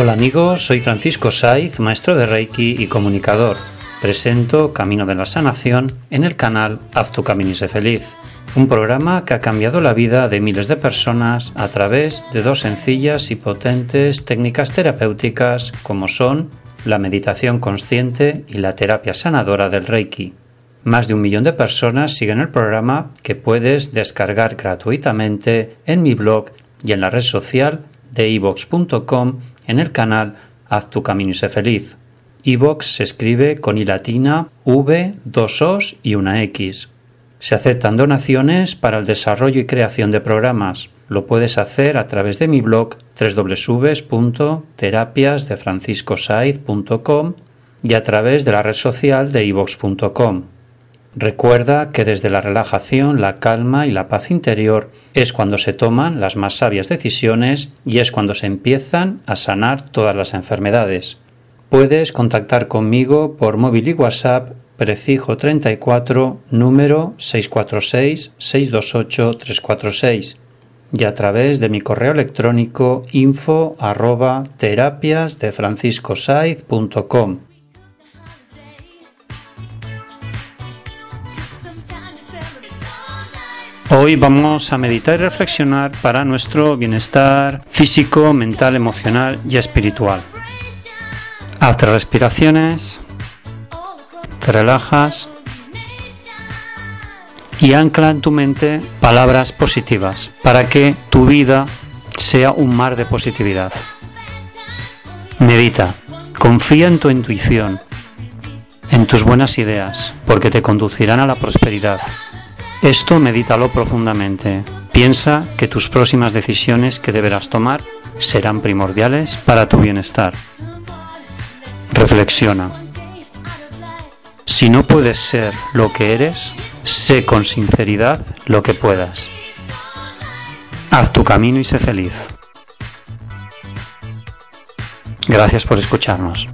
Hola amigos, soy Francisco Saiz, maestro de Reiki y comunicador. Presento Camino de la Sanación en el canal Haz tu camino y sé feliz, un programa que ha cambiado la vida de miles de personas a través de dos sencillas y potentes técnicas terapéuticas como son la meditación consciente y la terapia sanadora del Reiki. Más de un millón de personas siguen el programa que puedes descargar gratuitamente en mi blog y en la red social de ivox.com en el canal Haz tu camino y sé feliz. iVox se escribe con i latina, v, dos os y una x. Se aceptan donaciones para el desarrollo y creación de programas. Lo puedes hacer a través de mi blog www.terapiasdefranciscosaiz.com y a través de la red social de ivox.com. Recuerda que desde la relajación, la calma y la paz interior es cuando se toman las más sabias decisiones y es cuando se empiezan a sanar todas las enfermedades. Puedes contactar conmigo por móvil y WhatsApp prefijo 34 número 646 628 346 y a través de mi correo electrónico info arroba Hoy vamos a meditar y reflexionar para nuestro bienestar físico, mental, emocional y espiritual. Haz respiraciones, te relajas y ancla en tu mente palabras positivas para que tu vida sea un mar de positividad. Medita, confía en tu intuición, en tus buenas ideas, porque te conducirán a la prosperidad. Esto medítalo profundamente. Piensa que tus próximas decisiones que deberás tomar serán primordiales para tu bienestar. Reflexiona. Si no puedes ser lo que eres, sé con sinceridad lo que puedas. Haz tu camino y sé feliz. Gracias por escucharnos.